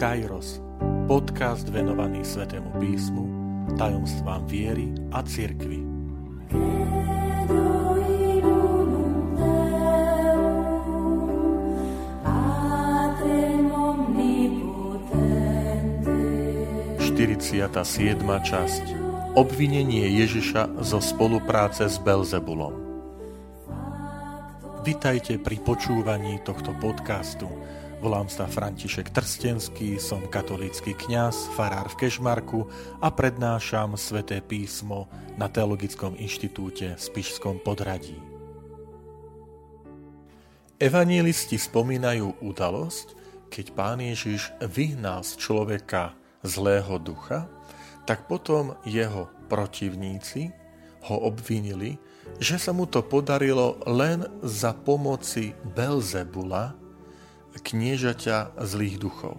Kairos, podcast venovaný Svetému písmu, tajomstvám viery a cirkvi. Siedma časť. Obvinenie Ježiša zo spolupráce s Belzebulom. Vitajte pri počúvaní tohto podcastu – Volám sa František Trstenský, som katolícky kňaz, farár v Kešmarku a prednášam sväté písmo na Teologickom inštitúte v Spišskom podradí. Evangelisti spomínajú udalosť, keď pán Ježiš vyhnal z človeka zlého ducha, tak potom jeho protivníci ho obvinili, že sa mu to podarilo len za pomoci Belzebula, kniežaťa zlých duchov.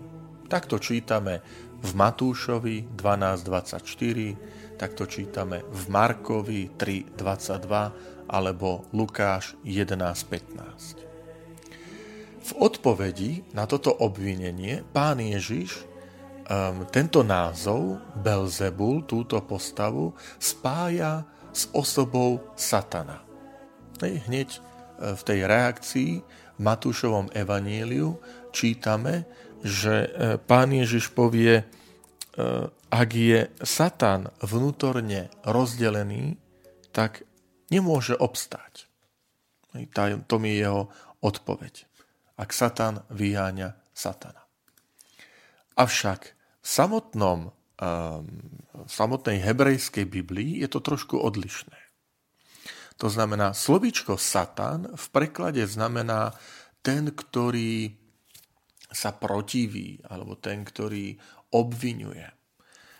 Takto čítame v Matúšovi 12.24, takto čítame v Markovi 3.22 alebo Lukáš 11.15. V odpovedi na toto obvinenie pán Ježiš um, tento názov Belzebul, túto postavu, spája s osobou Satana. Hneď e, v tej reakcii Matúšovom evaníliu čítame, že e, pán Ježiš povie, e, ak je Satan vnútorne rozdelený, tak nemôže obstáť. To mi je jeho odpoveď. Ak Satan vyháňa Satana. Avšak v samotnom, v samotnej hebrejskej Biblii je to trošku odlišné. To znamená, slovíčko Satan v preklade znamená ten, ktorý sa protiví, alebo ten, ktorý obvinuje.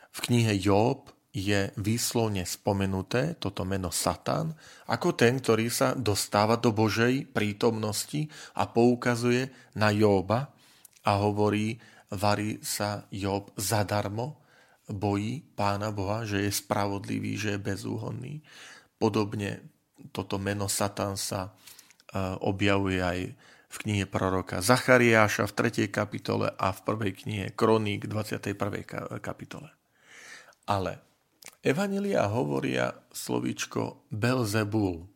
V knihe Job je výslovne spomenuté toto meno Satan ako ten, ktorý sa dostáva do Božej prítomnosti a poukazuje na Joba a hovorí, varí sa Job zadarmo, bojí pána Boha, že je spravodlivý, že je bezúhonný. Podobne toto meno Satan sa e, objavuje aj v knihe proroka Zachariáša v 3. kapitole a v prvej knihe Kroník 21. kapitole. Ale Evanelia hovoria slovíčko Belzebul.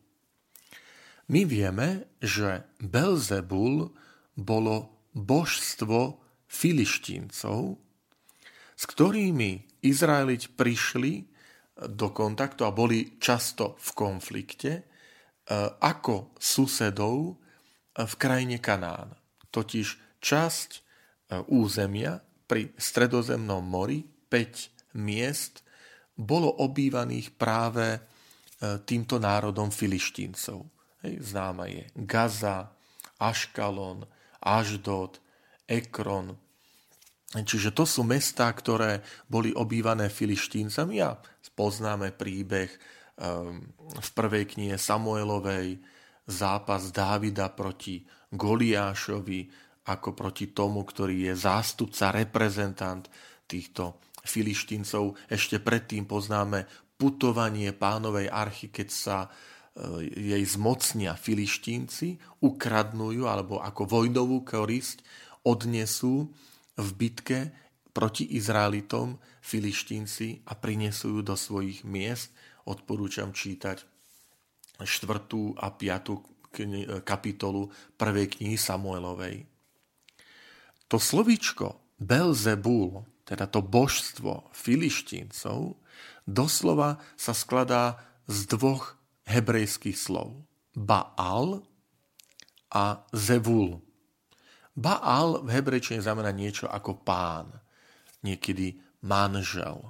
My vieme, že Belzebul bolo božstvo filištíncov, s ktorými Izraeliť prišli do kontaktu a boli často v konflikte e, ako susedov e, v krajine Kanán. Totiž časť e, územia pri stredozemnom mori, 5 miest, bolo obývaných práve týmto národom filištíncov. Známa je Gaza, Aškalon, Aždod, Ekron, Čiže to sú mestá, ktoré boli obývané filištíncami a poznáme príbeh ehm, v prvej knihe Samuelovej, zápas Dávida proti Goliášovi, ako proti tomu, ktorý je zástupca, reprezentant týchto filištíncov. Ešte predtým poznáme putovanie pánovej archy, keď sa e, jej zmocnia filištínci, ukradnú alebo ako vojnovú korisť odnesú v bitke proti Izraelitom filištínci a prinesú ju do svojich miest. Odporúčam čítať 4. a 5. kapitolu prvej knihy Samuelovej. To slovíčko Belzebul, teda to božstvo filištíncov, doslova sa skladá z dvoch hebrejských slov. Baal a Zevul. Baal v hebrejčine znamená niečo ako pán, niekedy manžel,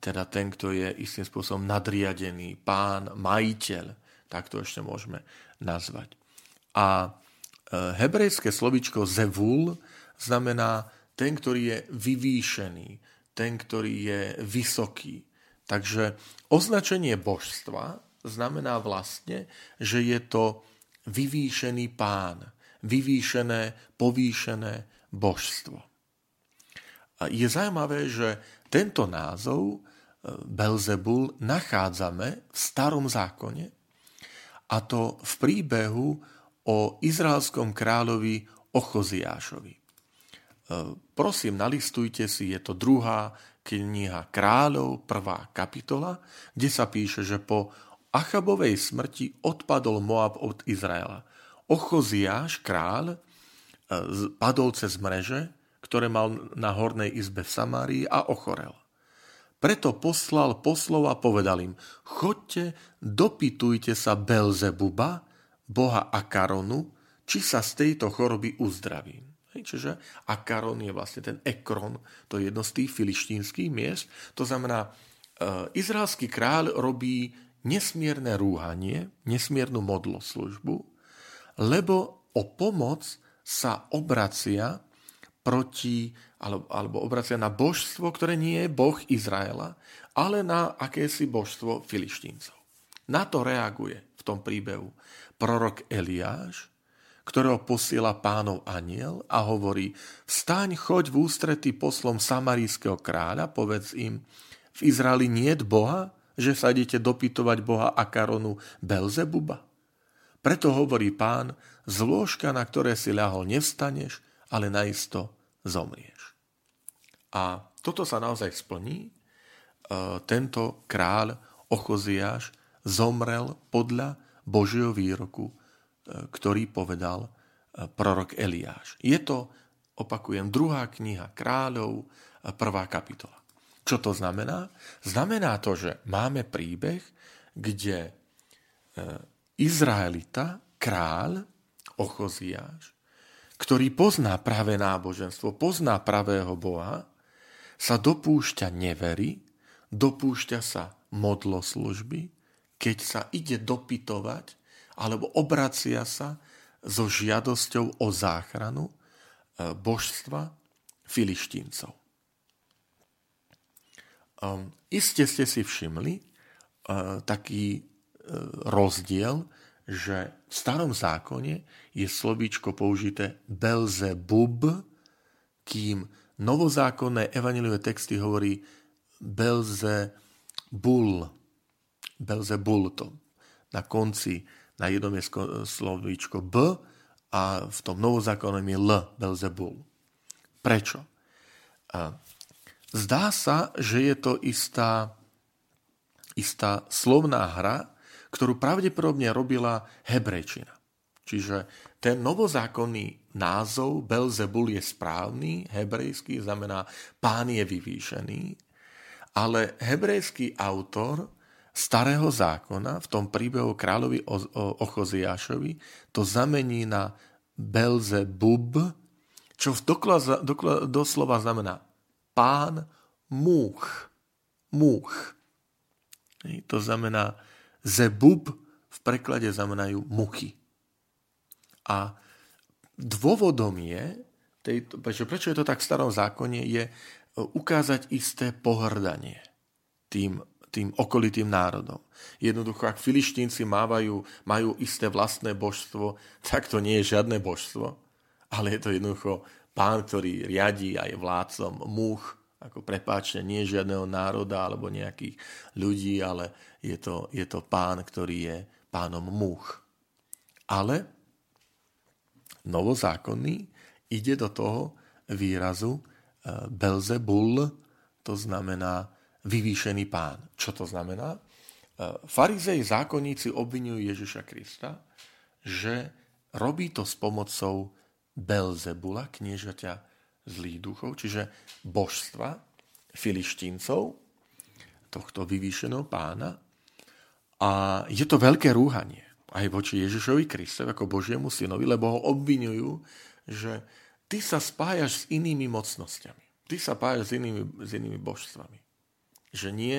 teda ten, kto je istým spôsobom nadriadený, pán, majiteľ, tak to ešte môžeme nazvať. A e, hebrejské slovičko zevul znamená ten, ktorý je vyvýšený, ten, ktorý je vysoký. Takže označenie božstva znamená vlastne, že je to vyvýšený pán, vyvýšené, povýšené božstvo. A je zaujímavé, že tento názov e, Belzebul nachádzame v starom zákone a to v príbehu o izraelskom kráľovi Ochoziášovi. prosím, nalistujte si, je to druhá kniha kráľov, prvá kapitola, kde sa píše, že po Achabovej smrti odpadol Moab od Izraela. Ochoziáš, kráľ, e, padol cez mreže, ktoré mal na hornej izbe v Samárii a ochorel. Preto poslal poslov a povedal im, chodte, dopytujte sa Belzebuba, boha Akaronu, či sa z tejto choroby uzdravím. Hej, čiže Akaron je vlastne ten Ekron, to je jedno z tých filištínskych miest. To znamená, e, izraelský kráľ robí nesmierne rúhanie, nesmiernu modloslužbu, lebo o pomoc sa obracia proti, alebo, alebo obracia na božstvo, ktoré nie je boh Izraela, ale na akési božstvo filištíncov. Na to reaguje v tom príbehu prorok Eliáš, ktorého posiela pánov aniel a hovorí, vstaň, choď v ústretí poslom samarijského kráľa, povedz im, v Izraeli nie je Boha, že sa idete dopytovať Boha Akaronu Belzebuba? Preto hovorí pán, z lôžka, na ktoré si ľahol, nevstaneš, ale naisto zomrieš. A toto sa naozaj splní. E, tento kráľ Ochoziáš zomrel podľa Božieho výroku, e, ktorý povedal e, prorok Eliáš. Je to, opakujem, druhá kniha kráľov, prvá kapitola. Čo to znamená? Znamená to, že máme príbeh, kde Izraelita, kráľ Ochoziáš, ktorý pozná pravé náboženstvo, pozná pravého Boha, sa dopúšťa nevery, dopúšťa sa modloslužby, keď sa ide dopytovať alebo obracia sa so žiadosťou o záchranu e, božstva filištíncov. Um, iste ste si všimli uh, taký rozdiel že v starom zákone je slovíčko použité Belzebub, kým novozákonné evaniliové texty hovorí Belzebul. Belzebul to. Na konci, na jednom je slovíčko B a v tom novozákonnom je L, Belzebul. Prečo? Zdá sa, že je to istá, istá slovná hra, ktorú pravdepodobne robila hebrejčina. Čiže ten novozákonný názov Belzebul je správny, hebrejský znamená pán je vyvýšený, ale hebrejský autor starého zákona v tom príbehu kráľovi Ochoziášovi to zamení na Belzebub, čo v dokla, dokla, doslova znamená pán múch. Múch. To znamená Zebub v preklade znamenajú muchy. A dôvodom je, tejto, prečo, prečo je to tak v starom zákone, je e, ukázať isté pohrdanie tým, tým okolitým národom. Jednoducho, ak filištínci mávajú, majú isté vlastné božstvo, tak to nie je žiadne božstvo, ale je to jednoducho pán, ktorý riadí a je vládcom múch, ako prepáčne, nie žiadneho národa alebo nejakých ľudí, ale je to, je to pán, ktorý je pánom múch. Ale novozákonný ide do toho výrazu e, Belzebul, to znamená vyvýšený pán. Čo to znamená? E, farizei zákonníci obvinujú Ježiša Krista, že robí to s pomocou Belzebula, kniežaťa zlých duchov, čiže božstva, filištíncov, tohto vyvýšeného pána, a je to veľké rúhanie aj voči Ježišovi Kristovi ako Božiemu synovi, lebo ho obvinujú, že ty sa spájaš s inými mocnosťami. Ty sa spájaš s inými, s inými božstvami. Že nie,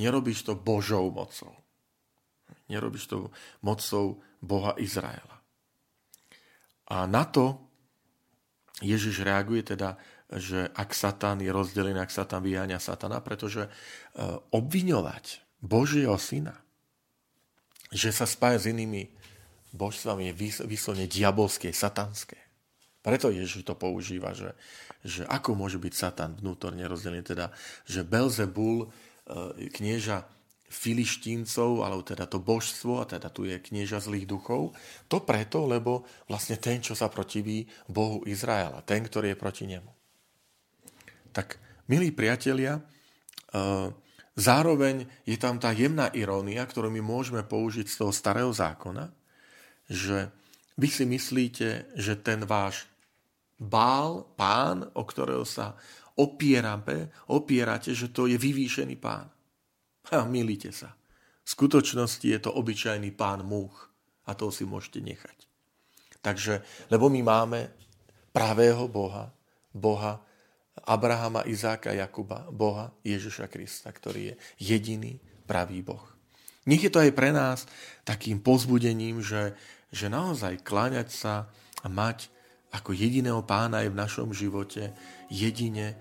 nerobíš to Božou mocou. Nerobíš to mocou Boha Izraela. A na to Ježiš reaguje teda, že ak Satan je rozdelený, ak Satan vyháňa Satana, pretože e, obviňovať Božieho syna že sa spája s inými božstvami je vyslovne diabolské, satanské. Preto Ježiš to používa, že, že ako môže byť Satan vnútorne rozdelený, teda, že Belzebul, e, knieža filištíncov, alebo teda to božstvo, a teda tu je knieža zlých duchov, to preto, lebo vlastne ten, čo sa protiví Bohu Izraela, ten, ktorý je proti nemu. Tak, milí priatelia, zároveň je tam tá jemná irónia, ktorú my môžeme použiť z toho starého zákona, že vy si myslíte, že ten váš bál, pán, o ktorého sa opierame, opierate, že to je vyvýšený pán. A milíte sa. V skutočnosti je to obyčajný pán múch a to si môžete nechať. Takže, lebo my máme pravého Boha, Boha Abrahama, Izáka, Jakuba, Boha Ježiša Krista, ktorý je jediný pravý Boh. Nech je to aj pre nás takým pozbudením, že, že naozaj kláňať sa a mať ako jediného pána aj v našom živote, jedine e,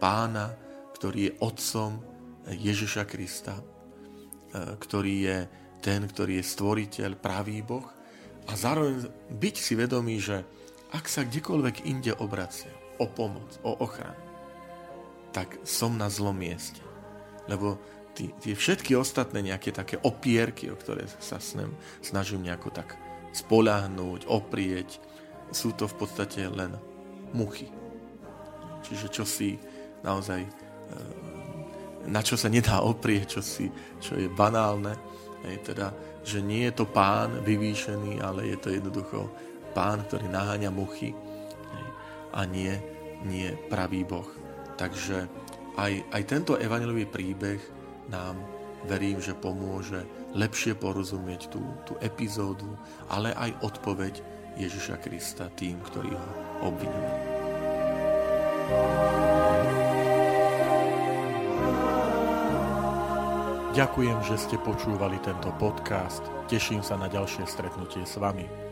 pána, ktorý je otcom Ježiša Krista, e, ktorý je ten, ktorý je stvoriteľ, pravý Boh a zároveň byť si vedomý, že ak sa kdekoľvek inde obracia o pomoc, o ochranu, tak som na zlom mieste. Lebo tie všetky ostatné nejaké také opierky, o ktoré sa snem, snažím nejako tak spoláhnuť, oprieť, sú to v podstate len muchy. Čiže čo si naozaj, e, na čo sa nedá oprieť, čo, si, čo je banálne, je teda, že nie je to pán vyvýšený, ale je to jednoducho pán, ktorý naháňa muchy a nie, nie pravý Boh. Takže aj, aj tento evangelový príbeh nám verím, že pomôže lepšie porozumieť tú, tú epizódu, ale aj odpoveď Ježiša Krista tým, ktorí ho obvinujú. Ďakujem, že ste počúvali tento podcast. Teším sa na ďalšie stretnutie s vami.